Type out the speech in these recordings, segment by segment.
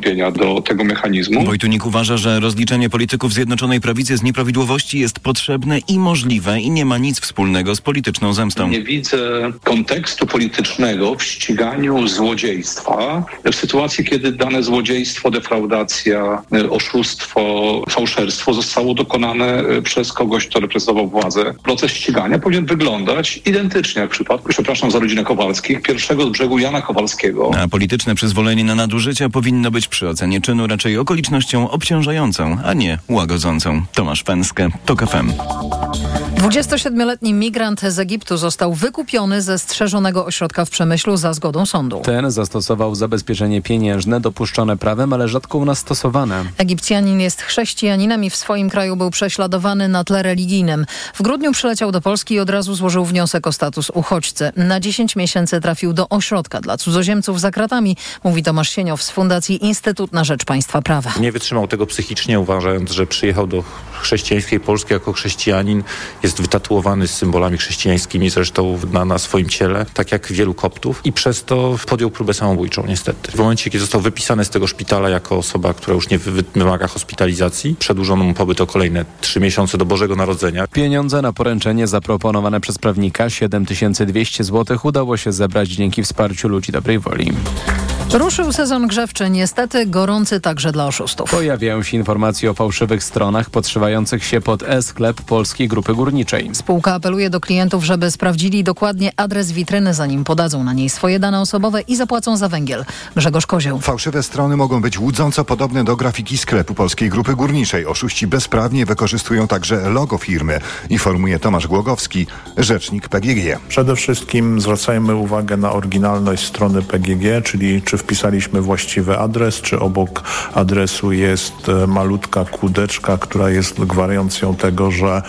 przystąpienia do tego mechanizmu. Wojtunik uważa, że rozliczenie polityków Zjednoczonej Prawicy z nieprawidłowości jest potrzebne i możliwe i nie ma nic wspólnego z polityczną zemstą. Nie widzę kontekstu politycznego w ściganiu złodziejstwa w sytuacji, kiedy dane złodziejstwo, defraudacja, oszustwo, fałszerstwo zostało dokonane e, przez kogoś, kto reprezentował władzę. Proces ścigania powinien wyglądać identycznie jak w przypadku, przepraszam za rodzinę Kowalskich, pierwszego z brzegu Jana Kowalskiego. A polityczne przyzwolenie na nadużycia powinno być przy ocenie czynu raczej okolicznością obciążającą, a nie łagodzącą. Tomasz Pęskę, TOK FM. 27-letni migrant z Egiptu został wykupiony ze strzeżonego ośrodka w Przemyślu za zgodą sądu. Ten zastosował zabezpieczenie pieniężne dopuszczone prawem, ale rzadko u nas stosowane. Egipcjanin jest chrześcijaninem i w swoim kraju był prześladowany na tle religijnym. W grudniu przyleciał do Polski i od razu złożył wniosek o status uchodźcy. Na 10 miesięcy trafił do ośrodka dla cudzoziemców za kratami, mówi Tomasz Sieniow z Fundacji Instytut na Rzecz Państwa Prawa. Nie wytrzymał tego psychicznie, uważając, że przyjechał do chrześcijańskiej Polski jako chrześcijanin. Jest wytatuowany z symbolami chrześcijańskimi zresztą na, na swoim ciele, tak jak wielu koptów i przez to podjął próbę samobójczą niestety. W momencie, kiedy został wypisany z tego szpitala jako osoba, która już nie wymaga hospitalizacji, przedłużono mu pobyt o kolejne trzy miesiące do Bożego Narodzenia. Pieniądze na poręczenie zaproponowane przez prawnika 7200 zł udało się zebrać dzięki wsparciu ludzi dobrej woli. Ruszył sezon grzewczy, niestety gorący także dla oszustów. Pojawiają się informacje o fałszywych stronach podszywających się pod e-sklep Polskiej Grupy Górniczej. Spółka apeluje do klientów, żeby sprawdzili dokładnie adres witryny, zanim podadzą na niej swoje dane osobowe i zapłacą za węgiel. Grzegorz Kozieł. Fałszywe strony mogą być łudząco podobne do grafiki sklepu Polskiej Grupy Górniczej. Oszuści bezprawnie wykorzystują także logo firmy, informuje Tomasz Głogowski, rzecznik PGG. Przede wszystkim zwracajmy uwagę na oryginalność strony PGG, czyli czy wpisaliśmy właściwy adres, czy obok adresu jest e, malutka kłódeczka, która jest gwarancją tego, że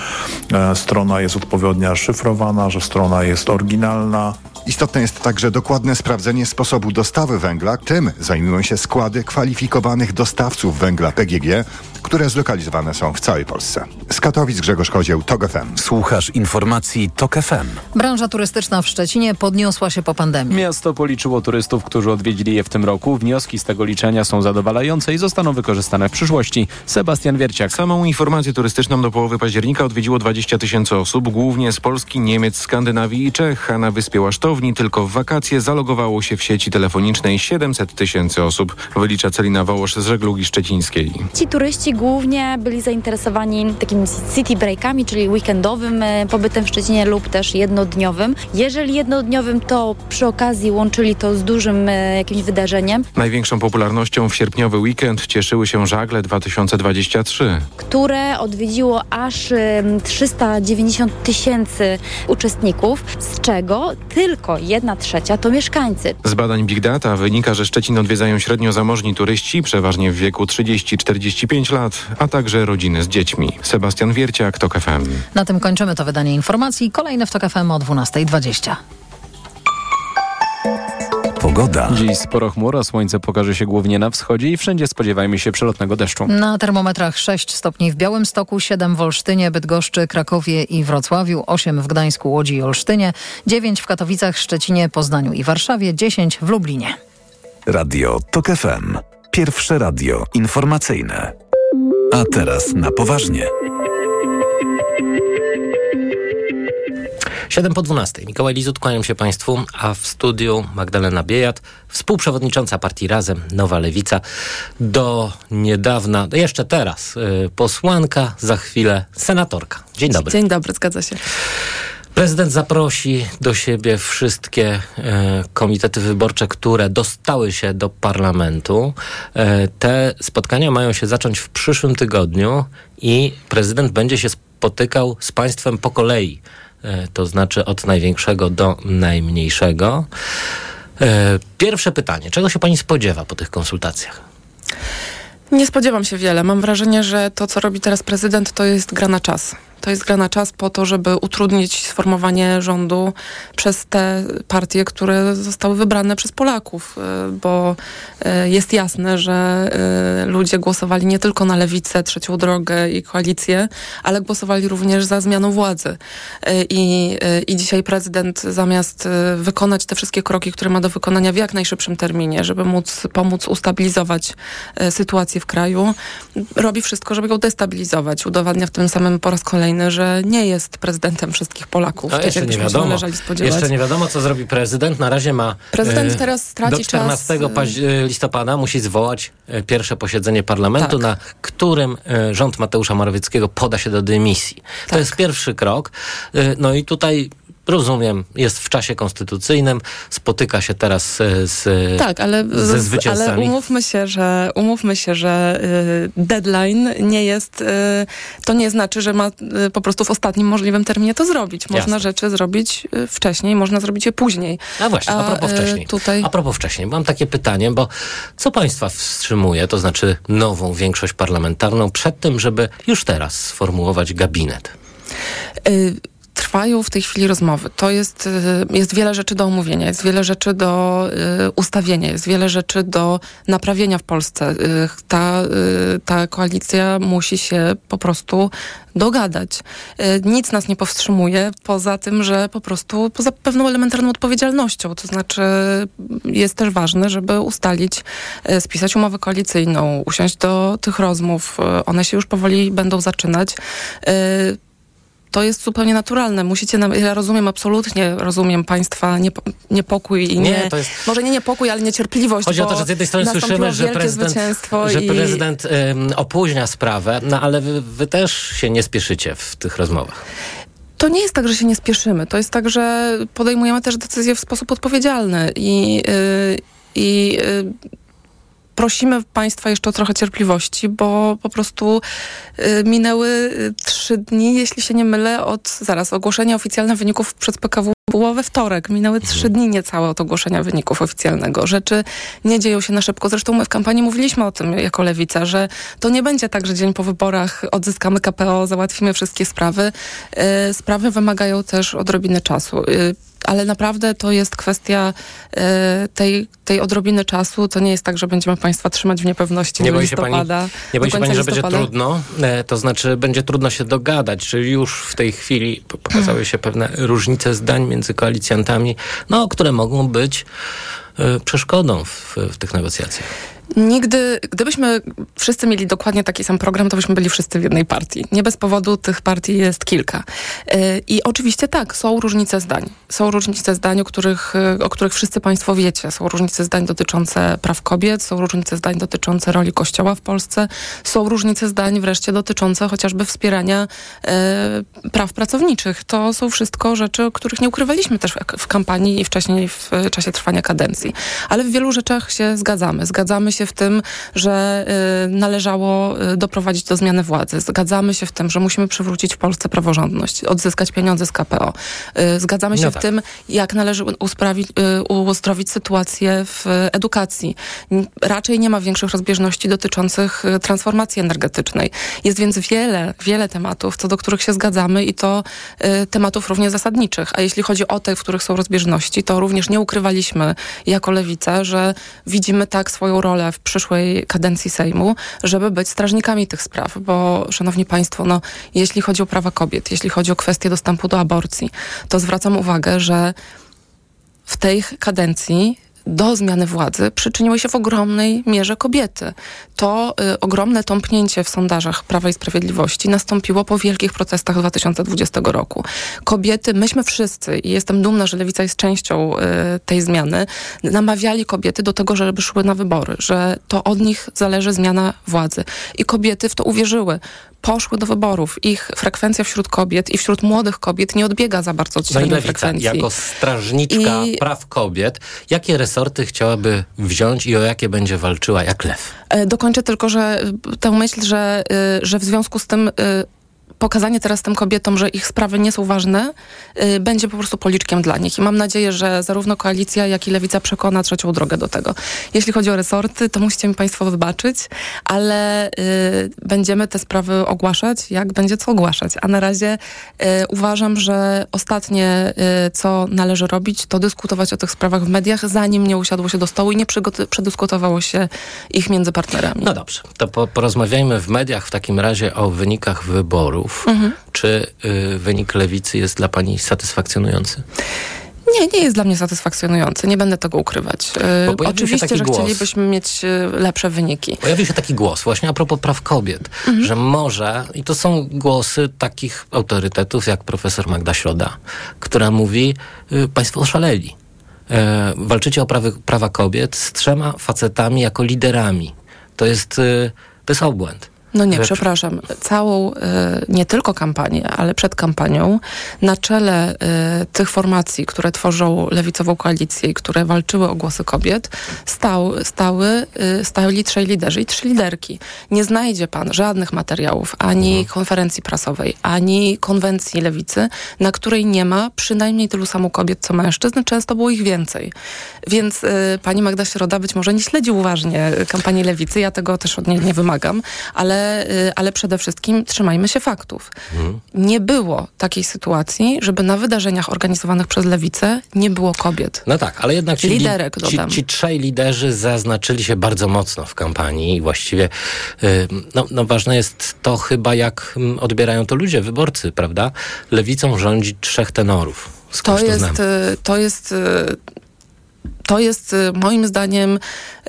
e, strona jest odpowiednio szyfrowana, że strona jest oryginalna. Istotne jest także dokładne sprawdzenie sposobu dostawy węgla. Tym zajmują się składy kwalifikowanych dostawców węgla PGG, które zlokalizowane są w całej Polsce. Z Katowic Grzegorz Kozieł, TOG FM. Słuchasz informacji TOG FM. Branża turystyczna w Szczecinie podniosła się po pandemii. Miasto policzyło turystów, którzy odwiedzili je w tym roku. Wnioski z tego liczenia są zadowalające i zostaną wykorzystane w przyszłości. Sebastian Wierciak. Samą informację turystyczną do połowy października odwiedziło 20 tysięcy osób, głównie z Polski, Niemiec, Skandynawii i Czech, a na wyspie Łasztowni tylko w wakacje zalogowało się w sieci telefonicznej 700 tysięcy osób, wylicza Celina Wołosz z żeglugi szczecińskiej. Ci turyści głównie byli zainteresowani takimi city breakami, czyli weekendowym e, pobytem w Szczecinie lub też jednodniowym. Jeżeli jednodniowym, to przy okazji łączyli to z dużym e, jakimś wydarzeniem. Największą popularnością w sierpniowy weekend cieszyły się Żagle 2023, które odwiedziło aż 390 tysięcy uczestników, z czego tylko jedna trzecia to mieszkańcy. Z badań Big Data wynika, że Szczecin odwiedzają średnio zamożni turyści, przeważnie w wieku 30-45 lat, a także rodziny z dziećmi. Sebastian Wierciak, TOK FM. Na tym kończymy to wydanie informacji. Kolejne w TOK FM o 12.20. Pogoda. Dziś sporo chmur, a słońce pokaże się głównie na wschodzie i wszędzie spodziewajmy się przelotnego deszczu. Na termometrach 6 stopni w Białymstoku, 7 w Olsztynie, Bydgoszczy, Krakowie i Wrocławiu, 8 w Gdańsku, Łodzi i Olsztynie, 9 w Katowicach, Szczecinie, Poznaniu i Warszawie, 10 w Lublinie. Radio TOK FM. Pierwsze radio informacyjne. A teraz na poważnie. 7 po 12. Mikołaj Lizut, kłaniam się Państwu, a w studiu Magdalena Biejat, współprzewodnicząca partii Razem, Nowa Lewica, do niedawna, jeszcze teraz, y, posłanka, za chwilę senatorka. Dzień dobry. Dzień dobry, zgadza się. Prezydent zaprosi do siebie wszystkie e, komitety wyborcze, które dostały się do parlamentu. E, te spotkania mają się zacząć w przyszłym tygodniu i prezydent będzie się spotykał z państwem po kolei. E, to znaczy od największego do najmniejszego. E, pierwsze pytanie. Czego się pani spodziewa po tych konsultacjach? Nie spodziewam się wiele. Mam wrażenie, że to, co robi teraz prezydent, to jest gra na czas. To jest gra na czas po to, żeby utrudnić sformowanie rządu przez te partie, które zostały wybrane przez Polaków, y, bo y, jest jasne, że y, ludzie głosowali nie tylko na lewicę, trzecią drogę i koalicję, ale głosowali również za zmianą władzy. I, i dzisiaj prezydent zamiast wykonać te wszystkie kroki, które ma do wykonania w jak najszybszym terminie, żeby móc pomóc ustabilizować sytuację w kraju, robi wszystko, żeby ją destabilizować. Udowadnia w tym samym po raz kolejny, że nie jest prezydentem wszystkich Polaków. No, tak jeszcze nie wiadomo. Jeszcze nie wiadomo, co zrobi prezydent. Na razie ma. Prezydent teraz straci do 14 czas. Paź- listopada musi zwołać e, pierwsze posiedzenie parlamentu, Tak. na którym e, rząd Mateusza Morawieckiego poda się do dymisji. To Tak. jest pierwszy krok. E, No i tutaj. Rozumiem, jest w czasie konstytucyjnym, spotyka się teraz e, z, Tak, ale, ze ale zwycięzcami. umówmy się, że umówmy się, że y, deadline nie jest, y, to nie znaczy, że ma po prostu w ostatnim możliwym terminie to zrobić. Można Jasne. rzeczy zrobić wcześniej, można zrobić je później. A właśnie, a propos y, wcześniej. Tutaj A propos wcześniej, mam takie pytanie, bo co państwa wstrzymuje, to znaczy nową większość parlamentarną, przed tym, żeby już teraz sformułować gabinet? Y, Trwają w tej chwili rozmowy. To jest, y, jest wiele rzeczy do omówienia, jest wiele rzeczy do y, ustawienia, jest wiele rzeczy do naprawienia w Polsce. Y, Ta, ta koalicja musi się po prostu dogadać. Nic nas nie powstrzymuje poza tym, że po prostu poza pewną elementarną odpowiedzialnością. To znaczy jest też ważne, żeby ustalić, spisać umowę koalicyjną, usiąść do tych rozmów. One się już powoli będą zaczynać. To jest zupełnie naturalne. Musicie, nam, ja rozumiem absolutnie, rozumiem Państwa niepo, niepokój i nie, Nie, jest- może nie niepokój, ale niecierpliwość. Chodzi o to, że z jednej strony słyszymy, że prezydent, że i... prezydent ym, opóźnia sprawę, no ale wy, wy też się nie spieszycie w tych rozmowach. To nie jest tak, że się nie spieszymy. To jest tak, że podejmujemy też decyzje w sposób odpowiedzialny i, yy, i yy, prosimy Państwa jeszcze o trochę cierpliwości, bo po prostu y, minęły y, trzy dni, jeśli się nie mylę, od zaraz ogłoszenia oficjalnych wyników przez PKW było we wtorek. Minęły trzy dni niecałe od ogłoszenia wyników oficjalnego. Rzeczy nie dzieją się na szybko. Zresztą my w kampanii mówiliśmy o tym jako lewica, że to nie będzie tak, że dzień po wyborach odzyskamy KPO, załatwimy wszystkie sprawy. Y, sprawy wymagają też odrobiny czasu. Ale naprawdę to jest kwestia e, tej, tej odrobiny czasu. To nie jest tak, że będziemy Państwa trzymać w niepewności Nie do się pani, listopada. nie boi się pani że będzie listopada. trudno? E, to znaczy będzie trudno się dogadać, czy już w tej chwili pokazały się pewne różnice zdań między koalicjantami, no, które mogą być e, przeszkodą w, w tych negocjacjach. Nigdy, gdybyśmy wszyscy mieli dokładnie taki sam program, to byśmy byli wszyscy w jednej partii. Nie bez powodu tych partii jest kilka. Yy, I oczywiście tak, są różnice zdań. Są różnice zdań, o których, o których wszyscy Państwo wiecie. Są różnice zdań dotyczące praw kobiet, są różnice zdań dotyczące roli Kościoła w Polsce, są różnice zdań wreszcie dotyczące chociażby wspierania yy, praw pracowniczych. To są wszystko rzeczy, których nie ukrywaliśmy też w kampanii i wcześniej w czasie trwania kadencji. Ale w wielu rzeczach się zgadzamy. Zgadzamy się w tym, że y, należało y, doprowadzić do zmiany władzy. Zgadzamy się w tym, że musimy przywrócić w Polsce praworządność, odzyskać pieniądze z KPO. Y, zgadzamy się No w tak. tym, jak należy usprawić, uzdrowić sytuację w edukacji. Raczej nie ma większych rozbieżności dotyczących transformacji energetycznej. Jest więc wiele, wiele tematów, co do których się zgadzamy i to tematów równie zasadniczych. A jeśli chodzi o te, w których są rozbieżności, to również nie ukrywaliśmy jako lewica, że widzimy tak swoją rolę w przyszłej kadencji Sejmu, żeby być strażnikami tych spraw, bo szanowni państwo, no, jeśli chodzi o prawa kobiet, jeśli chodzi o kwestię dostępu do aborcji, to zwracam uwagę, że w tej kadencji do zmiany władzy przyczyniły się w ogromnej mierze kobiety. To y, ogromne tąpnięcie w sondażach Prawa i Sprawiedliwości nastąpiło po wielkich protestach 2020 roku. Kobiety, myśmy wszyscy, i jestem dumna, że Lewica jest częścią y, tej zmiany, namawiali kobiety do tego, żeby szły na wybory, że to od nich zależy zmiana władzy. I kobiety w to uwierzyły. Poszły do wyborów. Ich frekwencja wśród kobiet i wśród młodych kobiet nie odbiega za bardzo od No średniej frekwencji. jako strażniczka I- praw kobiet, jakie resorty chciałaby wziąć i o jakie będzie walczyła jak lew? E, Dokończę tylko, że tę myśl, że, y, że w związku z tym y, pokazanie teraz tym kobietom, że ich sprawy nie są ważne, y, będzie po prostu policzkiem dla nich. I mam nadzieję, że zarówno koalicja, jak i lewica przekona trzecią drogę do tego. Jeśli chodzi o resorty, to musicie mi Państwo wybaczyć, ale y, będziemy te sprawy ogłaszać, jak będzie co ogłaszać. A na razie y, uważam, że ostatnie, y, co należy robić, to dyskutować o tych sprawach w mediach, zanim nie usiadło się do stołu i nie przedyskutowało się ich między partnerami. No dobrze, to po, porozmawiajmy w mediach w takim razie o wynikach wyborów. Mhm. Czy y, wynik lewicy jest dla Pani satysfakcjonujący? Nie, nie jest dla mnie satysfakcjonujący, nie będę tego ukrywać. Bo Oczywiście, że głos, chcielibyśmy mieć lepsze wyniki. Pojawił się taki głos właśnie a propos praw kobiet, mhm. że może, i to są głosy takich autorytetów jak profesor Magda Środa, która mówi, y, państwo oszaleli. E, walczycie o prawy, prawa kobiet z trzema facetami jako liderami. To jest, y, to jest obłęd. No nie, przepraszam. Całą, y, nie tylko kampanię, ale przed kampanią na czele y, tych formacji, które tworzą lewicową koalicję i które walczyły o głosy kobiet, stał, stały, y, stali trzej liderzy i trzy liderki. Nie znajdzie pan żadnych materiałów, ani mhm. konferencji prasowej, ani konwencji lewicy, na której nie ma przynajmniej tylu samo kobiet, co mężczyzn. Często było ich więcej. Więc pani Magda Środa być może nie śledzi uważnie kampanii lewicy, ja tego też od niej nie wymagam, ale Y, ale, przede wszystkim trzymajmy się faktów. Mhm. Nie było takiej sytuacji, żeby na wydarzeniach organizowanych przez lewicę nie było kobiet. No tak, ale jednak ci, Liderek, ci, ci trzej liderzy zaznaczyli się bardzo mocno w kampanii i właściwie y, no, no ważne jest to chyba, jak mm, odbierają to ludzie, wyborcy, prawda? Lewicą rządzi trzech tenorów. To jest, y, to jest to jest y, moim zdaniem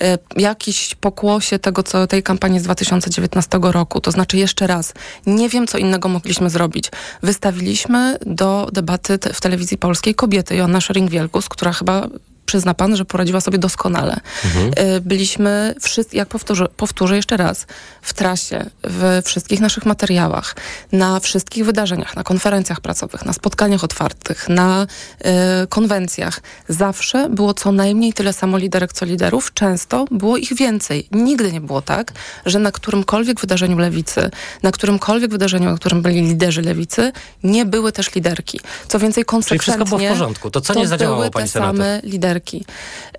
y, jakiś pokłosie tego, co tej kampanii z 2019 roku. To znaczy jeszcze raz, nie wiem, co innego mogliśmy zrobić. Wystawiliśmy do debaty w telewizji polskiej kobietę, Joanna Szering-Wielgus, która chyba przyzna pan, że poradziła sobie doskonale. Mhm. Y, byliśmy, wszyscy, jak powtórzę, powtórzę jeszcze raz, w trasie, w wszystkich naszych materiałach, na wszystkich wydarzeniach, na konferencjach pracowych, na spotkaniach otwartych, na y, konwencjach. Zawsze było co najmniej tyle samo liderek, co liderów. Często było ich więcej. Nigdy nie było tak, że na którymkolwiek wydarzeniu lewicy, na którymkolwiek wydarzeniu, na którym byli liderzy lewicy, nie były też liderki. Co więcej, konsekwentnie... Czyli wszystko było w porządku. To co nie zadziałało, pani senator? same liderki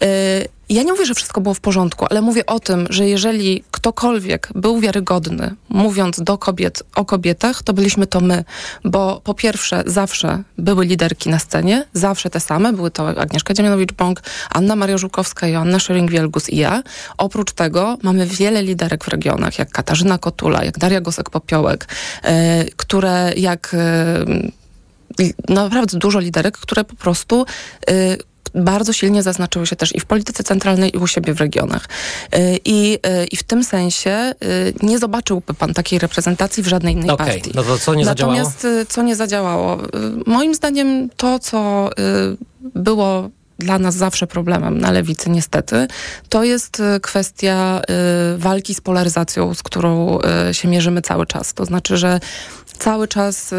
Y, ja nie mówię, że wszystko było w porządku, ale mówię o tym, że jeżeli ktokolwiek był wiarygodny, mówiąc do kobiet o kobietach, to byliśmy to my. Bo po pierwsze, zawsze były liderki na scenie, zawsze te same. Były to Agnieszka Dziemianowicz-Bąk, Anna Maria Żukowska, Joanna Szering-Wielgus i ja. Oprócz tego mamy wiele liderek w regionach, jak Katarzyna Kotula, jak Daria Gosek-Popiołek, yy, które jak... Yy, naprawdę dużo liderek, które po prostu y, bardzo silnie zaznaczyły się też i w polityce centralnej, i u siebie w regionach. Y, I, y, i w tym sensie y, nie zobaczyłby pan takiej reprezentacji w żadnej innej okay. partii. No to co nie zadziałało? Natomiast co nie zadziałało? Moim zdaniem to, co było dla nas zawsze problemem na lewicy, niestety, to jest kwestia walki z polaryzacją, z którą się mierzymy cały czas. To znaczy, że cały czas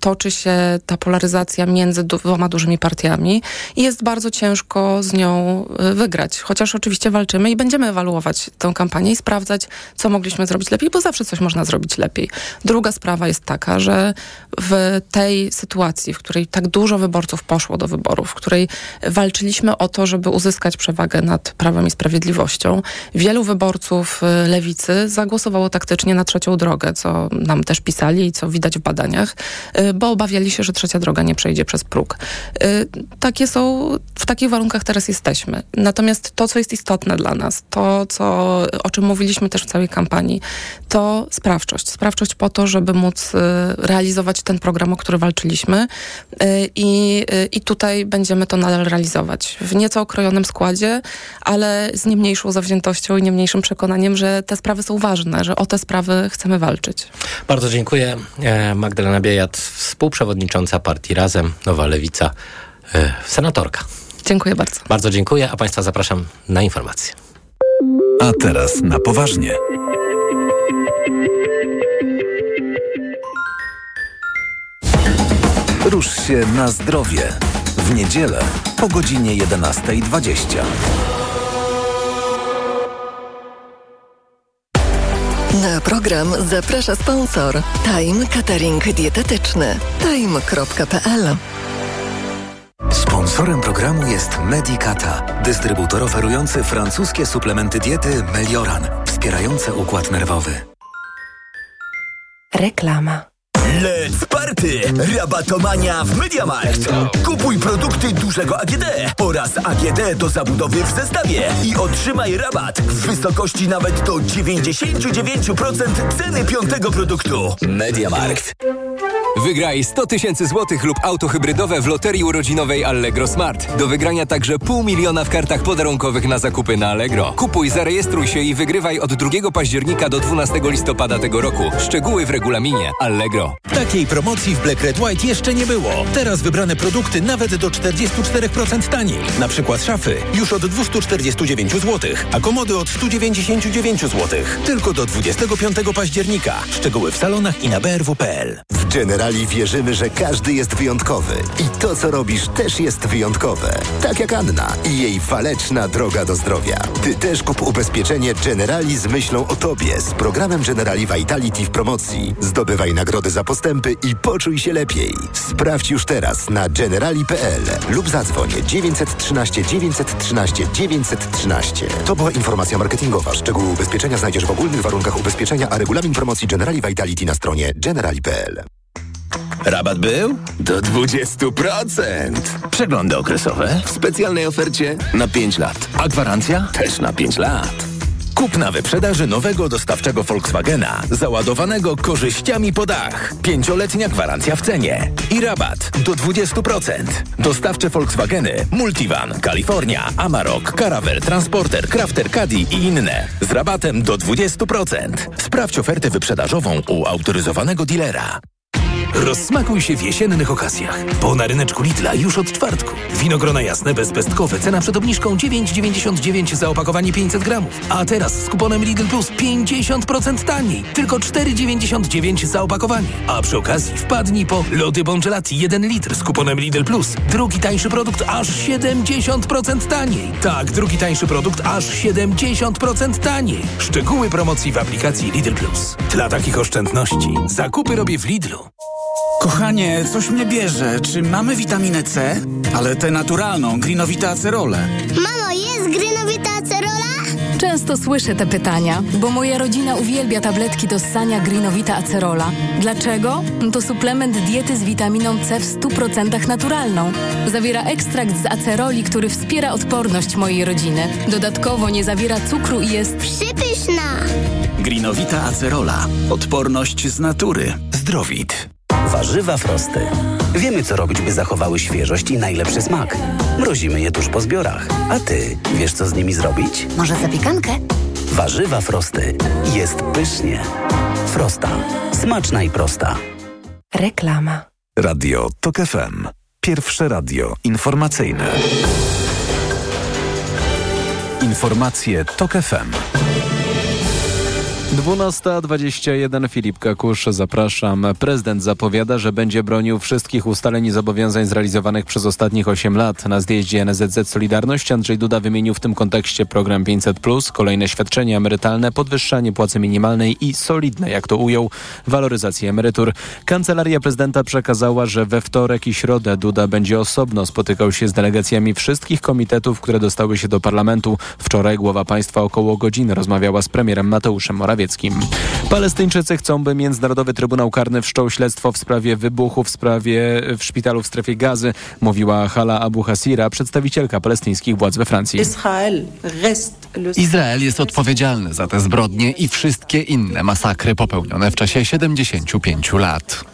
toczy się ta polaryzacja między dwoma dużymi partiami i jest bardzo ciężko z nią y, wygrać. Chociaż oczywiście walczymy i będziemy ewaluować tę kampanię i sprawdzać, co mogliśmy zrobić lepiej, bo zawsze coś można zrobić lepiej. Druga sprawa jest taka, że w tej sytuacji, w której tak dużo wyborców poszło do wyborów, w której walczyliśmy o to, żeby uzyskać przewagę nad Prawem i Sprawiedliwością, wielu wyborców y, lewicy zagłosowało taktycznie na trzecią drogę, co nam też pisali i co widać w badaniach y, bo obawiali się, że trzecia droga nie przejdzie przez próg. Y, takie są, w takich warunkach teraz jesteśmy. Natomiast to, co jest istotne dla nas, to, co, o czym mówiliśmy też w całej kampanii, to sprawczość. Sprawczość po to, żeby móc y, realizować ten program, o który walczyliśmy i, i tutaj będziemy to nadal realizować. W nieco okrojonym składzie, ale z nie mniejszą zawziętością i nie mniejszym przekonaniem, że te sprawy są ważne, że o te sprawy chcemy walczyć. Bardzo dziękuję. E, Magdalena Biejat, współprzewodnicząca partii Razem, Nowa Lewica, yy, senatorka. Dziękuję bardzo. Bardzo dziękuję, a Państwa zapraszam na informacje. A teraz na poważnie. Rusz się na zdrowie. W niedzielę po godzinie 11.20. Na program zaprasza sponsor Time Catering Dietetyczny time.pl Sponsorem programu jest Medicata, dystrybutor oferujący francuskie suplementy diety Melioran, wspierające układ nerwowy. Reklama. Let's party! Rabatomania w MediaMarkt. Kupuj produkty dużego AGD oraz AGD do zabudowy w zestawie i otrzymaj rabat w wysokości nawet do 99% ceny piątego produktu. MediaMarkt. Wygraj 100 tysięcy złotych lub auto hybrydowe w loterii urodzinowej Allegro Smart. Do wygrania także pół miliona w kartach podarunkowych na zakupy na Allegro. Kupuj, zarejestruj się i wygrywaj od 2 października do 12 listopada tego roku. Szczegóły w regulaminie Allegro. Takiej promocji w Black Red White jeszcze nie było. Teraz wybrane produkty nawet do 44% taniej. Na przykład szafy już od 249 zł, a komody od 199 zł. Tylko do 25 października. Szczegóły w salonach i na brw.pl. W Generali wierzymy, że każdy jest wyjątkowy i to, co robisz, też jest wyjątkowe. Tak jak Anna i jej waleczna droga do zdrowia. Ty też kup ubezpieczenie Generali z myślą o tobie z programem Generali Vitality w promocji. Zdobywaj nagrody za postępy i poczuj się lepiej. Sprawdź już teraz na generali.pl lub zadzwoń 913 913 913. To była informacja marketingowa. Szczegóły ubezpieczenia znajdziesz w ogólnych warunkach ubezpieczenia, a regulamin promocji Generali Vitality na stronie generali.pl. Rabat był? Do 20%. Przeglądy okresowe w specjalnej ofercie na 5 lat. A gwarancja też na 5 lat. Kup na wyprzedaży nowego dostawczego Volkswagena, załadowanego korzyściami po dach. Pięcioletnia gwarancja w cenie i rabat do 20%. Dostawcze Volkswageny Multivan, Kalifornia, Amarok, Caravel, Transporter, Crafter, Caddy i inne. Z rabatem do 20%. Sprawdź ofertę wyprzedażową u autoryzowanego dealera. Rozsmakuj się w jesiennych okazjach, bo na ryneczku Lidla już od czwartku. Winogrona jasne bezpestkowe, cena przed obniżką 9,99 za opakowanie 500 gramów. A teraz z kuponem Lidl Plus 50% taniej, tylko 4,99 za opakowanie. A przy okazji wpadnij po lody Bongelati 1 litr z kuponem Lidl Plus. Drugi tańszy produkt aż 70% taniej. Tak, drugi tańszy produkt aż 70% taniej. Szczegóły promocji w aplikacji Lidl Plus. Dla takich oszczędności zakupy robię w Lidlu. Kochanie, coś mnie bierze. Czy mamy witaminę C? Ale tę naturalną, Greenowita Acerole. Mamo, jest Greenowita Acerola? Często słyszę te pytania, bo moja rodzina uwielbia tabletki do ssania Greenowita Acerola. Dlaczego? To suplement diety z witaminą C w 100% naturalną. Zawiera ekstrakt z aceroli, który wspiera odporność mojej rodziny. Dodatkowo nie zawiera cukru i jest Przypyszna! Greenowita Acerola. Odporność z natury. Zdrowit. Warzywa frosty. Wiemy, co robić, by zachowały świeżość i najlepszy smak. Mrozimy je tuż po zbiorach. A ty wiesz, co z nimi zrobić? Może zapiekankę? Warzywa frosty. Jest pysznie. Frosta. Smaczna i prosta. Reklama. Radio TOK FM. Pierwsze radio informacyjne. Informacje TOK FM. 12.21 Filip Kakusz, zapraszam. Prezydent zapowiada, że będzie bronił wszystkich ustaleń i zobowiązań zrealizowanych przez ostatnich 8 lat. Na zjeździe NZZ Solidarność Andrzej Duda wymienił w tym kontekście program 500+, kolejne świadczenia emerytalne, podwyższanie płacy minimalnej i solidne, jak to ujął, waloryzację emerytur. Kancelaria prezydenta przekazała, że we wtorek i środę Duda będzie osobno spotykał się z delegacjami wszystkich komitetów, które dostały się do parlamentu. Wczoraj głowa państwa około godziny rozmawiała z premierem Mateuszem Morawieckim. Palestyńczycy chcą, by Międzynarodowy Trybunał Karny wszczął śledztwo w sprawie wybuchu w sprawie w szpitalu w strefie gazy, mówiła Hala Abu Hasira, przedstawicielka palestyńskich władz we Francji. Izrael jest odpowiedzialny za te zbrodnie i wszystkie inne masakry popełnione w czasie 75 lat.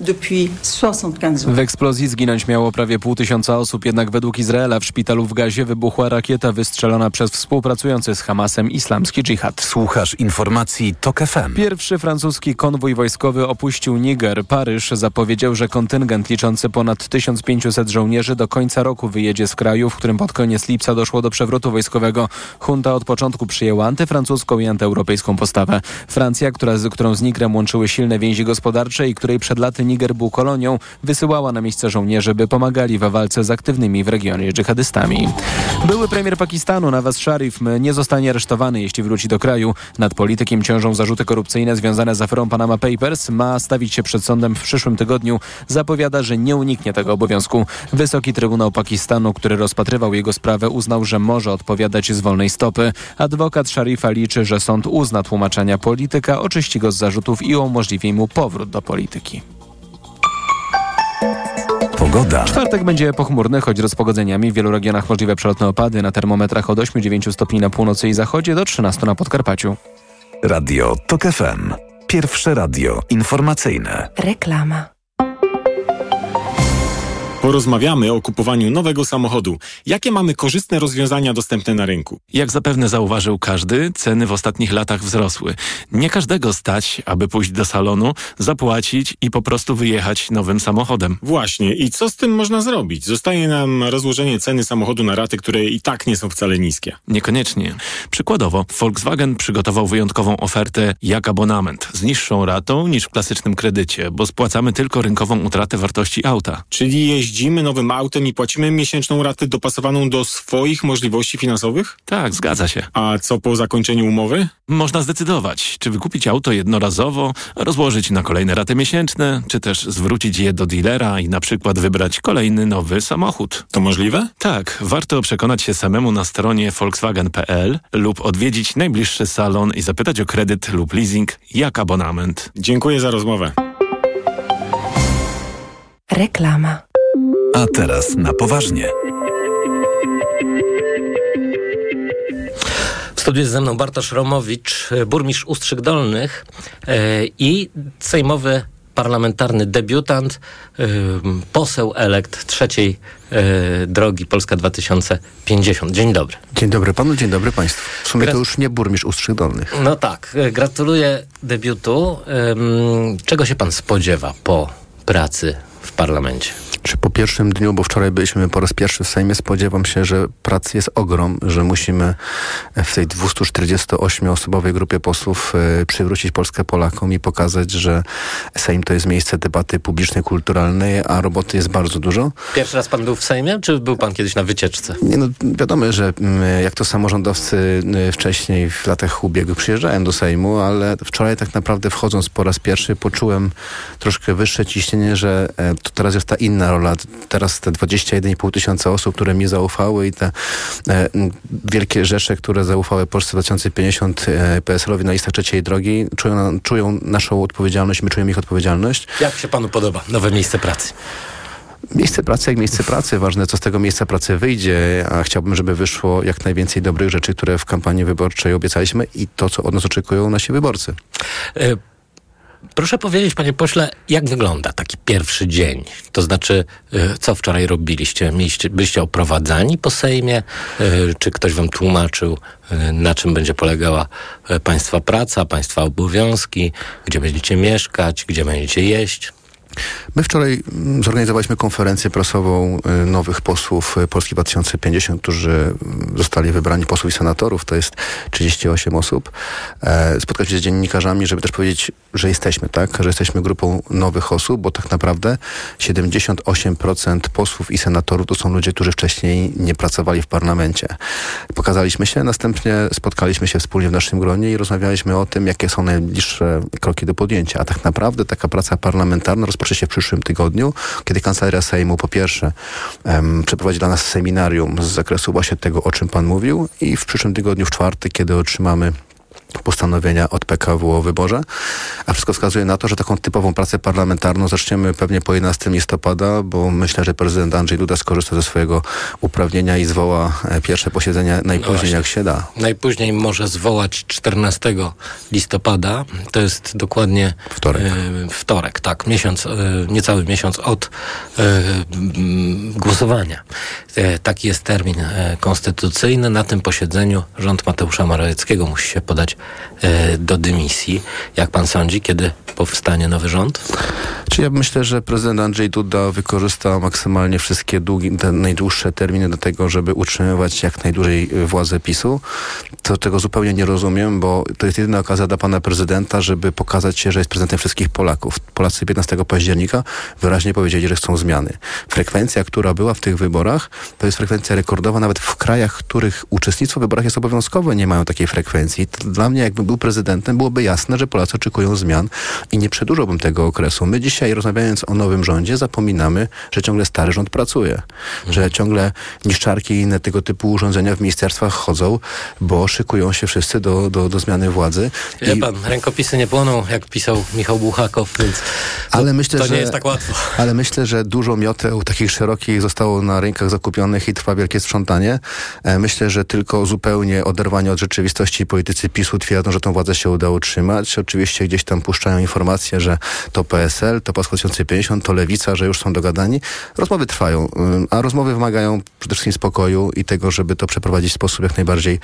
W eksplozji zginąć miało prawie pół tysiąca osób, jednak według Izraela w szpitalu w Gazie wybuchła rakieta wystrzelona przez współpracujący z Hamasem islamski dżihad. Słuchasz informacji TOK FM. Pierwszy francuski konwój wojskowy opuścił Niger. Paryż zapowiedział, że kontyngent liczący ponad 1500 żołnierzy do końca roku wyjedzie z kraju, w którym pod koniec lipca doszło do przewrotu wojskowego. Junta od początku przyjęła antyfrancuską i antyeuropejską postawę. Francja, która, z którą z Nigrem łączyły silne więzi gospodarcze i której przed laty Niger był kolonią, wysyłała na miejsce żołnierzy, by pomagali w walce z aktywnymi w regionie dżihadystami. Były premier Pakistanu Nawaz Sharif nie zostanie aresztowany, jeśli wróci do kraju. Nad politykiem ciążą zarzuty zarzuty korupcyjne związane z aferą Panama Papers. Ma stawić się przed sądem w przyszłym tygodniu. Zapowiada, że nie uniknie tego obowiązku. Wysoki Trybunał Pakistanu, który rozpatrywał jego sprawę, uznał, że może odpowiadać z wolnej stopy. Adwokat Sharifa liczy, że sąd uzna tłumaczenia polityka, oczyści go z zarzutów i umożliwi mu powrót do polityki. Pogoda. Czwartek będzie pochmurny, choć rozpogodzeniami. W wielu regionach możliwe przelotne opady. Na termometrach od 8-9 stopni na północy i zachodzie do 13 na Podkarpaciu. Radio TOK FM. Pierwsze radio informacyjne. Reklama. Porozmawiamy o kupowaniu nowego samochodu. Jakie mamy korzystne rozwiązania dostępne na rynku? Jak zapewne zauważył każdy, ceny w ostatnich latach wzrosły. Nie każdego stać, aby pójść do salonu, zapłacić i po prostu wyjechać nowym samochodem. Właśnie. I co z tym można zrobić? Zostaje nam rozłożenie ceny samochodu na raty, które i tak nie są wcale niskie. Niekoniecznie. Przykładowo, Volkswagen przygotował wyjątkową ofertę jak abonament z niższą ratą niż w klasycznym kredycie, bo spłacamy tylko rynkową utratę wartości auta. Czyli jeździ jeździmy nowym autem i płacimy miesięczną ratę dopasowaną do swoich możliwości finansowych? Tak, zgadza się. A co po zakończeniu umowy? Można zdecydować, czy wykupić auto jednorazowo, rozłożyć na kolejne raty miesięczne, czy też zwrócić je do dealera i na przykład wybrać kolejny nowy samochód. To możliwe? Tak, warto przekonać się samemu na stronie volkswagen.pl lub odwiedzić najbliższy salon i zapytać o kredyt lub leasing jak abonament. Dziękuję za rozmowę. Reklama. A teraz na poważnie. W studiu jest ze mną Bartosz Romowicz, burmistrz Ustrzyk Dolnych e, i sejmowy parlamentarny debiutant, e, poseł elekt trzeciej e, drogi Polska 2050. Dzień dobry. Dzień dobry panu, dzień dobry państwu. W sumie Gra... to już nie burmistrz Ustrzyk Dolnych. No tak, gratuluję debiutu. Czego się pan spodziewa po pracy w parlamencie? Czy po pierwszym dniu, bo wczoraj byliśmy po raz pierwszy w Sejmie, spodziewam się, że pracy jest ogrom, że musimy w tej 248-osobowej grupie posłów e, przywrócić Polskę Polakom i pokazać, że Sejm to jest miejsce debaty publicznej, kulturalnej, a roboty jest bardzo dużo. Pierwszy raz pan był w Sejmie, czy był pan kiedyś na wycieczce? Nie, no wiadomo, że mm, jak to samorządowcy y, wcześniej w latach ubiegłych przyjeżdżałem do Sejmu, ale wczoraj tak naprawdę wchodząc po raz pierwszy poczułem troszkę wyższe ciśnienie, że e, to teraz jest ta inna rola. Teraz te 21,5 tysiąca osób, które mi zaufały i te e, wielkie rzesze, które zaufały Polsce 2050 e, PSL-owi na listach trzeciej drogi, czują, czują naszą odpowiedzialność, my czujemy ich odpowiedzialność. Jak się panu podoba nowe miejsce pracy? Miejsce pracy jak miejsce pracy. Ważne, co z tego miejsca pracy wyjdzie, a chciałbym, żeby wyszło jak najwięcej dobrych rzeczy, które w kampanii wyborczej obiecaliśmy i to, co od nas oczekują nasi wyborcy. Y Proszę powiedzieć, panie pośle, jak wygląda taki pierwszy dzień? To znaczy, y, co wczoraj robiliście? Mieliście, byliście oprowadzani po Sejmie? Y, czy ktoś wam tłumaczył, y, na czym będzie polegała państwa praca, państwa obowiązki? Gdzie będziecie mieszkać? Gdzie będziecie jeść? My wczoraj mm, zorganizowaliśmy konferencję prasową y, nowych posłów y, Polski 2050, którzy mm, zostali wybrani posłów i senatorów. To jest 38 osób. E, spotkać się z dziennikarzami, żeby też powiedzieć, że jesteśmy, tak? Że jesteśmy grupą nowych osób, bo tak naprawdę 78% posłów i senatorów to są ludzie, którzy wcześniej nie pracowali w parlamencie. Pokazaliśmy się, następnie spotkaliśmy się wspólnie w naszym gronie i rozmawialiśmy o tym, jakie są najbliższe kroki do podjęcia. A tak naprawdę taka praca parlamentarna rozpoczyna się w przyszłym tygodniu, kiedy Kancelaria Sejmu po pierwsze um, przeprowadzi dla nas seminarium z zakresu właśnie tego, o czym Pan mówił i w przyszłym tygodniu, w czwartek, kiedy otrzymamy postanowienia od PKW o wyborze, a wszystko wskazuje na to, że taką typową pracę parlamentarną zaczniemy pewnie po 11 listopada, bo myślę, że prezydent Andrzej Duda skorzysta ze swojego uprawnienia i zwoła e, pierwsze posiedzenia najpóźniej no jak się da. Najpóźniej może zwołać 14 listopada, to jest dokładnie wtorek, e, wtorek tak, miesiąc, e, niecały miesiąc od e, głosowania. E, taki jest termin e, konstytucyjny. Na tym posiedzeniu rząd Mateusza Morawieckiego musi się podać E, do dymisji. Jak pan sądzi, kiedy powstanie nowy rząd? Czy ja myślę, że prezydent Andrzej Duda wykorzysta maksymalnie wszystkie długi, te najdłuższe terminy do tego, żeby utrzymywać jak najdłużej y, władzę PiSu. To tego zupełnie nie rozumiem, bo to jest jedyna okazja dla pana prezydenta, żeby pokazać się, że jest prezydentem wszystkich Polaków. Polacy 15 października wyraźnie powiedzieli, że chcą zmiany. Frekwencja, która była w tych wyborach, to jest frekwencja rekordowa, nawet w krajach, których uczestnictwo w wyborach jest obowiązkowe, nie mają takiej frekwencji. To dla mnie, jakbym był prezydentem, byłoby jasne, że Polacy oczekują zmian i nie przedłużałbym tego okresu. My dzisiaj, rozmawiając o nowym rządzie, zapominamy, że ciągle stary rząd pracuje. Że ciągle niszczarki i inne tego typu urządzenia w ministerstwach chodzą, bo szykują się wszyscy do, do, do zmiany władzy. Wie I- pan, rękopisy nie płoną, jak pisał Michał Buchakow, więc ale to, myślę, to że, nie jest tak łatwo. Ale myślę, że dużo mioteł takich szerokich zostało na rynkach zakupionych i trwa wielkie sprzątanie. E, Myślę, że tylko zupełnie oderwanie od rzeczywistości politycy PiSu twierdzą, że tą władzę się udało utrzymać. Oczywiście gdzieś tam puszczają informacje, że to PSL, to Polska 2050, to Lewica, że już są dogadani. Rozmowy trwają, a rozmowy wymagają przede wszystkim spokoju i tego, żeby to przeprowadzić w sposób jak najbardziej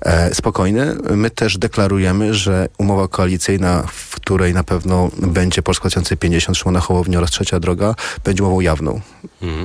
e, spokojny. My też deklarujemy, że umowa koalicyjna, w której na pewno będzie Polska 2050, Szymona Hołownia oraz Trzecia Droga, będzie umową jawną.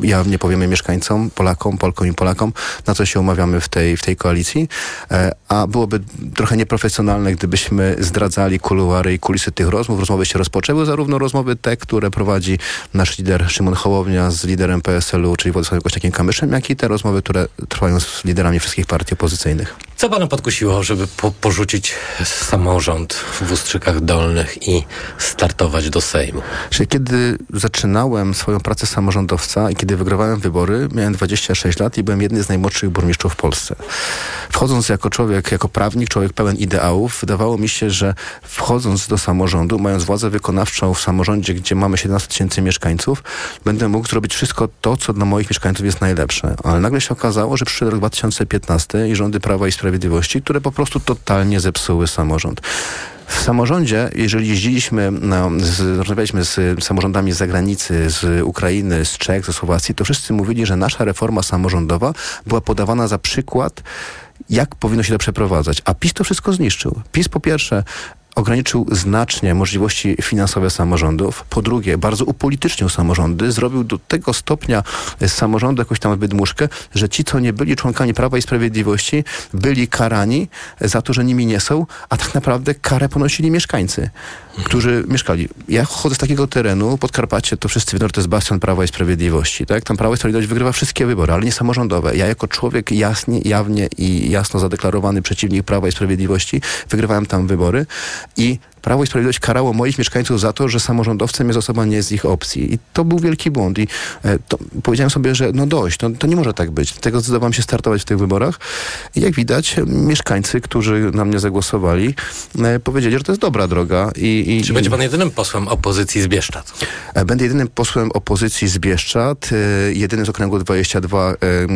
Jawnie powiemy mieszkańcom, Polakom, Polkom i Polakom, na co się umawiamy w tej, w tej koalicji. E, a byłoby trochę nieprofesjonalne, gdybyśmy zdradzali kuluary i kulisy tych rozmów. Rozmowy się rozpoczęły, zarówno rozmowy te, które prowadzi nasz lider Szymon Hołownia z liderem PSL-u, czyli Władysławem Kościakiem-Kamyszem, jak i te rozmowy, które trwają z liderami wszystkich partii opozycyjnych. Co pana podkusiło, żeby po, porzucić samorząd w Ustrzykach Dolnych i startować do Sejmu? Kiedy zaczynałem swoją pracę samorządowca i kiedy wygrywałem wybory, miałem 26 lat i byłem jednym z najmłodszych burmistrzów w Polsce. Wchodząc jako człowiek, jako prawnik, człowiek pełen ideałów, wydawało mi się, że wchodząc do samorządu, mając władzę wykonawczą w samorządzie, gdzie mamy 17 tysięcy mieszkańców, będę mógł zrobić wszystko to, co dla moich mieszkańców jest najlepsze. Ale nagle się okazało, że przyszedł rok 2015 i rządy Prawa i Sprawiedliwości, które po prostu totalnie zepsuły samorząd. W samorządzie, jeżeli jeździliśmy, na, z, rozmawialiśmy z samorządami z zagranicy, z Ukrainy, z Czech, ze Słowacji, to wszyscy mówili, że nasza reforma samorządowa była podawana za przykład, jak powinno się to przeprowadzać. A PiS to wszystko zniszczył. PiS po pierwsze ograniczył znacznie możliwości finansowe samorządów. Po drugie, bardzo upolitycznił samorządy, zrobił do tego stopnia z samorządu jakąś tam wydmuszkę, że ci, co nie byli członkami Prawa i Sprawiedliwości, byli karani za to, że nimi nie są, a tak naprawdę karę ponosili mieszkańcy, którzy mieszkali. Ja chodzę z takiego terenu, Podkarpacie, to wszyscy wiedzą, że to jest bastion Prawa i Sprawiedliwości, tak? Tam Prawo i Sprawiedliwość wygrywa wszystkie wybory, ale nie samorządowe. Ja jako człowiek jasnie, jawnie i jasno zadeklarowany przeciwnik Prawa i Sprawiedliwości wygrywałem tam wybory i Prawo i Sprawiedliwość karało moich mieszkańców za to, że samorządowcem jest osoba nie z ich opcji. I to był wielki błąd. I e, to, powiedziałem sobie, że no dość, to, to nie może tak być. Dlatego zdecydowałem się startować w tych wyborach. I jak widać, mieszkańcy, którzy na mnie zagłosowali, e, powiedzieli, że to jest dobra droga. I, i, Czy będzie pan jedynym posłem opozycji z Bieszczad? E, Będę jedynym posłem opozycji z Bieszczad, jedynym z okręgu 22 e,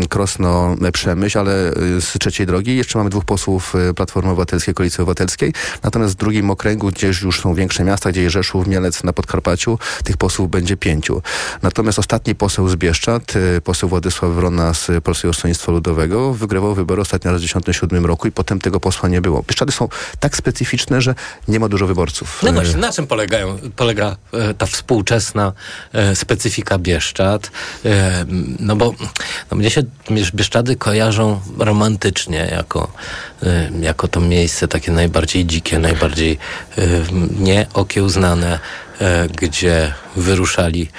Krosno-Przemyśl, ale z trzeciej drogi. Jeszcze mamy dwóch posłów Platformy Obywatelskiej, Koalicji Obywatelskiej. Natomiast w drugim okręgu, gdzie już są większe miasta, gdzie jest Rzeszów, Mielec na Podkarpaciu, tych posłów będzie pięciu. Natomiast ostatni poseł z Bieszczad, e, poseł Władysław Wrona z Polskiego Stronnictwa Ludowego, wygrywał wybory ostatnio raz w 1997 roku i potem tego posła nie było. Bieszczady są tak specyficzne, że nie ma dużo wyborców. No E, właśnie, na czym polegają, polega e, ta współczesna specyfika Bieszczad? No bo no mnie się Biesz- Bieszczady kojarzą romantycznie jako, jako to miejsce takie najbardziej dzikie, najbardziej nieokiełznane, e, gdzie wyruszali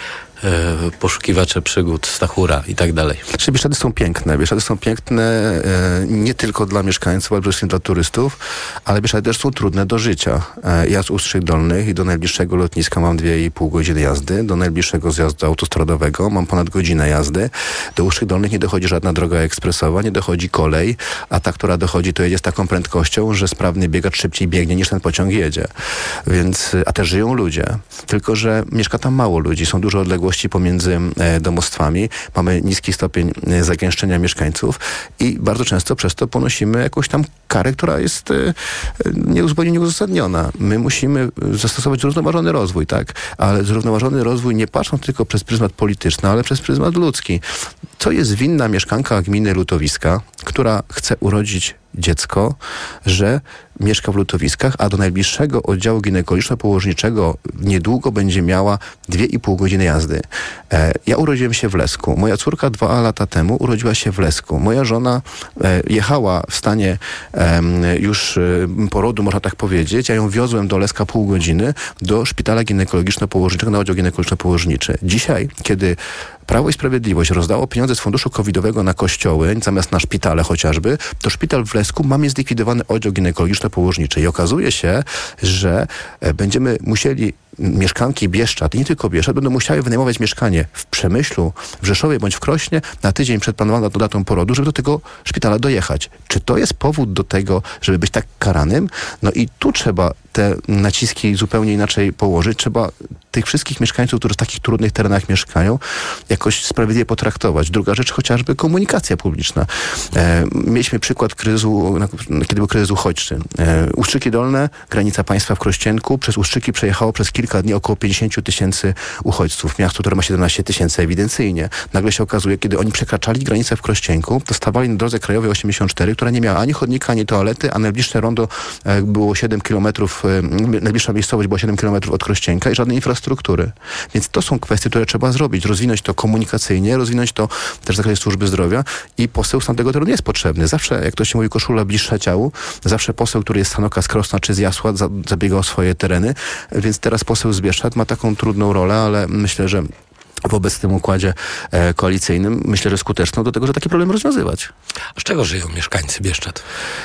poszukiwacze przygód, Stachura i tak dalej. Znaczy, Bieszczady są piękne. Bieszczady są piękne e, nie tylko dla mieszkańców, ale przede wszystkim dla turystów, ale Bieszczady też są trudne do życia. E, ja z Ustrzyk Dolnych i do najbliższego lotniska mam 2,5 godziny jazdy, do najbliższego zjazdu autostradowego mam ponad godzinę jazdy. Do Ustrzyk Dolnych nie dochodzi żadna droga ekspresowa, nie dochodzi kolej, a ta, która dochodzi, to jedzie z taką prędkością, że sprawny biegacz szybciej biegnie niż ten pociąg jedzie. Więc, a też żyją ludzie. Tylko, że mieszka tam mało ludzi, są duże odległości pomiędzy e, domostwami, mamy niski stopień e, zagęszczenia mieszkańców i bardzo często przez to ponosimy jakąś tam karę, która jest e, e, niezupełnie nieuzasadniona. My musimy zastosować zrównoważony rozwój, tak? Ale zrównoważony rozwój nie patrząc tylko przez pryzmat polityczny, ale przez pryzmat ludzki. Co jest winna mieszkanka gminy Lutowiska, która chce urodzić dziecko, że mieszka w lutowiskach, a do najbliższego oddziału ginekologiczno-położniczego niedługo będzie miała 2,5 godziny jazdy. E, ja urodziłem się w Lesku. Moja córka dwa lata temu urodziła się w Lesku. Moja żona e, jechała w stanie e, już porodu, można tak powiedzieć. Ja ją wiozłem do Leska pół godziny do szpitala ginekologiczno-położniczego na oddział ginekologiczno-położniczy. Dzisiaj, kiedy Prawo i Sprawiedliwość rozdało pieniądze z funduszu covidowego na kościoły, zamiast na szpitale chociażby, to szpital w Lesku ma zlikwidowany oddział ginekologiczno-położniczy. I okazuje się, że e, będziemy musieli mieszkanki Bieszczad i nie tylko Bieszczad będą musiały wynajmować mieszkanie w Przemyślu, w Rzeszowie bądź w Krośnie na tydzień przed planowaną datą porodu, żeby do tego szpitala dojechać. Czy to jest powód do tego, żeby być tak karanym? No i tu trzeba te naciski zupełnie inaczej położyć. Trzeba tych wszystkich mieszkańców, którzy w takich trudnych terenach mieszkają, jakoś sprawiedliwie potraktować. Druga rzecz, chociażby komunikacja publiczna. E, mieliśmy przykład kryzysu, kiedy był kryzys uchodźczy. E, Uszczyki Dolne, granica państwa w Krościenku, przez Uszczyki przejechało przez kilka dni około 50 tysięcy uchodźców. Miasto, które ma 17 tysięcy ewidencyjnie. Nagle się okazuje, kiedy oni przekraczali granicę w Krościenku, to stawali na drodze krajowej 84, która nie miała ani chodnika, ani toalety, a najbliższe rondo e, było 7 kilometrów, e, najbliższa miejscowość była 7 kilometrów od Krościenka i żadnej infrastruktury. Więc to są kwestie, które trzeba zrobić. Rozwinąć to komunikacyjnie, rozwinąć to też w zakresie służby zdrowia i poseł z tamtego terenu jest potrzebny. Zawsze, jak to się mówi, koszula bliższa ciału, zawsze poseł, który jest z Sanoka, z Krosna czy z Jasła, zabiega o swoje tereny, więc teraz poseł z Bieszczad ma taką trudną rolę, ale myślę, że w obecnym układzie e, koalicyjnym, myślę, że skuteczną do tego, że takie problemy rozwiązywać. A z czego żyją mieszkańcy Bieszczad?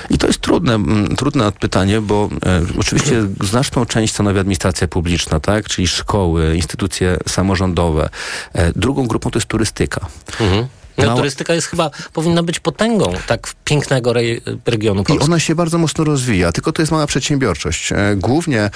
I to jest trudne, m, trudne pytanie, bo e, oczywiście znaczną część stanowi administracja publiczna, tak? czyli szkoły, instytucje samorządowe. E, drugą grupą to jest turystyka. Mhm. No, turystyka jest chyba, powinna być potęgą tak pięknego re regionu Polski. I ona się bardzo mocno rozwija, tylko to jest mała przedsiębiorczość. E, głównie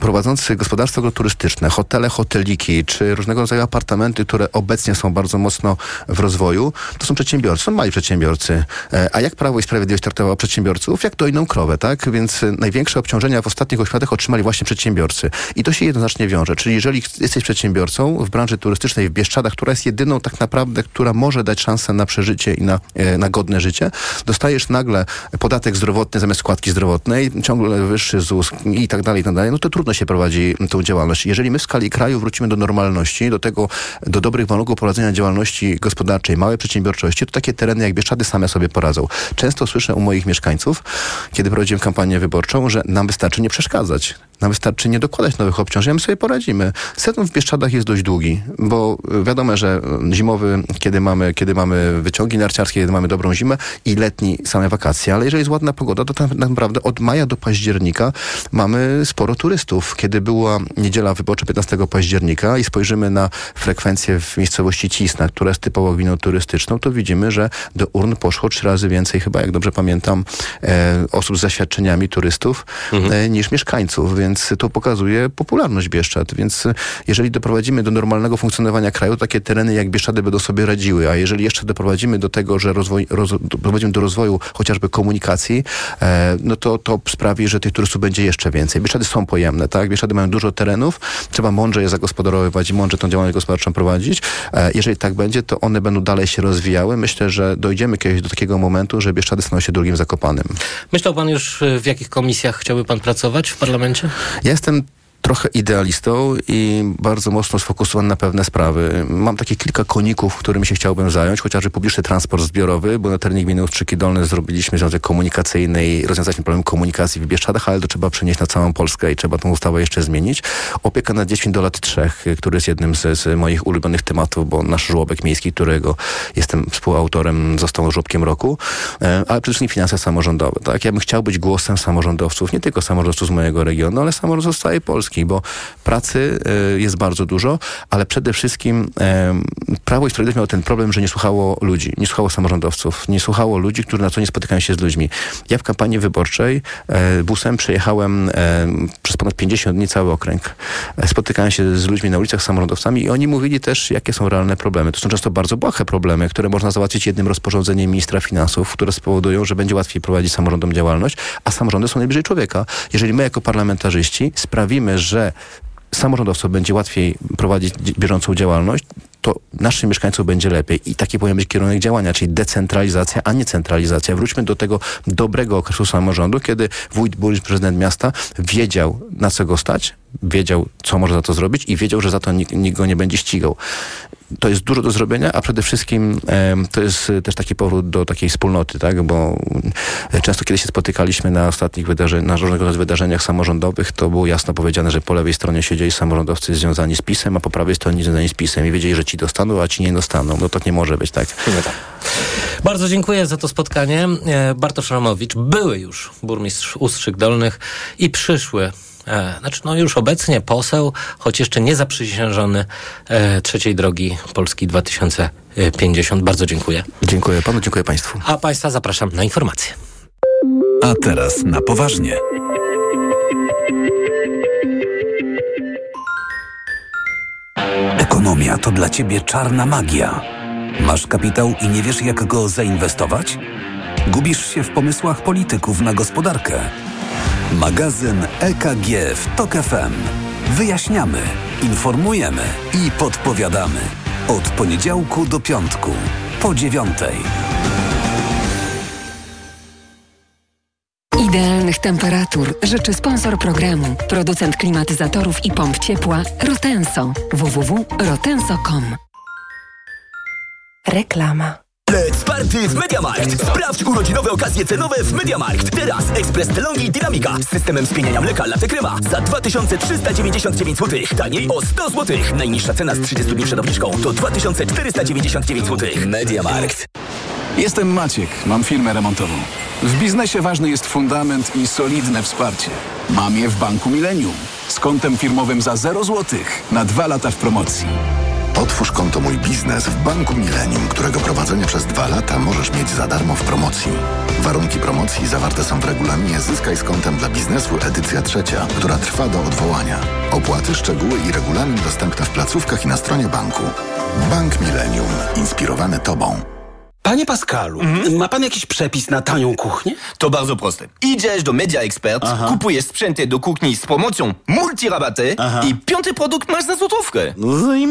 prowadzący gospodarstwa agroturystyczne, hotele, hoteliki, czy różnego rodzaju apartamenty, które obecnie są bardzo mocno w rozwoju, to są przedsiębiorcy, są mali przedsiębiorcy. E, a jak Prawo i Sprawiedliwość traktowało przedsiębiorców? Jak to inną krowę, tak? Więc największe obciążenia w ostatnich ośmiu latach otrzymali właśnie przedsiębiorcy. I to się jednoznacznie wiąże. Czyli jeżeli jesteś przedsiębiorcą w branży turystycznej w Bieszczadach, która jest jedyną tak naprawdę, która może dać szansę na przeżycie i na, e, na godne życie, dostajesz nagle podatek zdrowotny zamiast składki zdrowotnej, ciągle wyższy ZUS i tak dalej, i tak dalej, no to trudno się prowadzi tą działalność. Jeżeli my w skali kraju wrócimy do normalności, do tego, do dobrych warunków prowadzenia działalności gospodarczej, małej przedsiębiorczości, to takie tereny jak Bieszczady same sobie poradzą. Często słyszę u moich mieszkańców, kiedy prowadziłem kampanię wyborczą, że nam wystarczy nie przeszkadzać. Nam wystarczy nie dokładać nowych obciążeń, my sobie poradzimy. Sezon w Bieszczadach jest dość długi, bo wiadomo, że zimowy, kiedy mamy, kiedy mamy wyciągi narciarskie, kiedy mamy dobrą zimę i letni same wakacje, ale jeżeli jest ładna pogoda, to tak naprawdę od maja do października mamy sporo turystów. Kiedy była niedziela wyborcza 15 października i spojrzymy na frekwencję w miejscowości Cisna, która jest typowo gminą turystyczną, to widzimy, że do urn poszło trzy razy więcej, chyba jak dobrze pamiętam, e, osób z zaświadczeniami turystów mhm. e, niż mieszkańców, więc to pokazuje popularność Bieszczad. Więc jeżeli doprowadzimy do normalnego funkcjonowania kraju, takie tereny jak Bieszczady będą sobie radziły, a jeżeli jeszcze doprowadzimy do tego, że rozwoj, roz, doprowadzimy do rozwoju chociażby komunikacji, e, no to to sprawi, że tych turystów będzie jeszcze więcej. Bieszczady są pojemne, tak? Bieszczady mają dużo terenów, trzeba mądrze je zagospodarowywać i mądrze tą działalność gospodarczą prowadzić. E, jeżeli tak będzie, to one będą dalej się rozwijały. Myślę, że dojdziemy kiedyś do takiego momentu, że Bieszczady staną się drugim Zakopanym. Myślał pan już, w jakich komisjach chciałby pan pracować w parlamencie? Ja jestem trochę idealistą i bardzo mocno sfokusowany na pewne sprawy. Mam takie kilka koników, którymi się chciałbym zająć, chociażby publiczny transport zbiorowy, bo na terenie gminy Ustrzyki Dolne zrobiliśmy związek komunikacyjny i rozwiązaliśmy problem komunikacji w Bieszczadach, ale to trzeba przenieść na całą Polskę i trzeba tę ustawę jeszcze zmienić. Opieka nad dziećmi do lat trzech, który jest jednym z, z moich ulubionych tematów, bo nasz żłobek miejski, którego jestem współautorem, został żłobkiem roku, e, ale przede wszystkim finanse samorządowe. Tak? Ja bym chciał być głosem samorządowców, nie tylko samorządowców z mojego regionu, ale samorządowców z całej Polski bo pracy e, jest bardzo dużo, ale przede wszystkim Prawo i Sprawiedliwość miało ten problem, że nie słuchało ludzi, nie słuchało samorządowców, nie słuchało ludzi, którzy na co nie spotykają się z ludźmi. Ja w kampanii wyborczej e, busem przejechałem przez ponad 50 dni cały okręg. E, spotykałem się z ludźmi na ulicach, samorządowcami i oni mówili też, jakie są realne problemy. To są często bardzo błahe problemy, które można załatwić jednym rozporządzeniem ministra finansów, które spowodują, że będzie łatwiej prowadzić samorządom działalność, a samorządy są najbliżej człowieka. Jeżeli my jako parlamentarzyści sprawimy, że samorządowcom będzie łatwiej prowadzić bieżącą działalność, to naszym mieszkańcom będzie lepiej. I taki powinien być kierunek działania, czyli decentralizacja, a nie centralizacja. Wróćmy do tego dobrego okresu samorządu, kiedy wójt, burmistrz, prezydent miasta wiedział, na co go stać, wiedział, co może za to zrobić i wiedział, że za to nikt, nikt go nie będzie ścigał. To jest dużo do zrobienia, a przede wszystkim to jest e, też taki powrót do takiej wspólnoty, tak? Bo e, często kiedy się spotykaliśmy na ostatnich wydarzeniach, na różnego rodzaju wydarzeniach samorządowych, to było jasno powiedziane, że po lewej stronie siedzieli samorządowcy związani z PiSem, a po prawej stronie związani z PiSem i wiedzieli, że ci dostaną, a ci nie dostaną. No tak nie może być, tak? Bardzo dziękuję za to spotkanie. E, Bartosz Ramowicz, były już burmistrz Ustrzyk Dolnych i przyszły znaczy, no już obecnie poseł, choć jeszcze nie zaprzysiężony e, trzeciej drogi Polski 2050. Bardzo dziękuję. Dziękuję panu, dziękuję państwu. A państwa zapraszam na informacje. A teraz na poważnie. Ekonomia to dla ciebie czarna magia. Masz kapitał i nie wiesz, jak go zainwestować? Gubisz się w pomysłach polityków na gospodarkę. Magazyn EKG w TOK FM. Wyjaśniamy, informujemy i podpowiadamy. Od poniedziałku do piątku, po dziewiątej. Idealnych temperatur życzy sponsor programu, producent klimatyzatorów i pomp ciepła Rotenso. www.rotenso.com Reklama. Let's party w MediaMarkt! Sprawdź urodzinowe okazje cenowe w MediaMarkt. Teraz ekspres Telongi Dynamika z systemem spieniania mleka Latte Crema za 2399 zł. Taniej o 100 zł. Najniższa cena z 30 dni przed obniżką to 2499 zł. MediaMarkt. Jestem Maciek, mam firmę remontową. W biznesie ważny jest fundament i solidne wsparcie. Mam je w Banku Millennium z kontem firmowym za 0 zł na dwa lata w promocji. Otwórz konto Mój Biznes w Banku Millennium, którego prowadzenie przez dwa lata możesz mieć za darmo w promocji. Warunki promocji zawarte są w regulaminie Zyskaj z kontem dla biznesu edycja trzecia, która trwa do odwołania. Opłaty, szczegóły i regulamin dostępne w placówkach i na stronie banku. Bank Millennium. Inspirowany Tobą. Panie Pascalu, ma pan jakiś przepis na tanią kuchnię? To bardzo proste. Idziesz do Media Expert, Aha. kupujesz sprzęty do kuchni z promocją multirabaty i piąty produkt masz za złotówkę. No i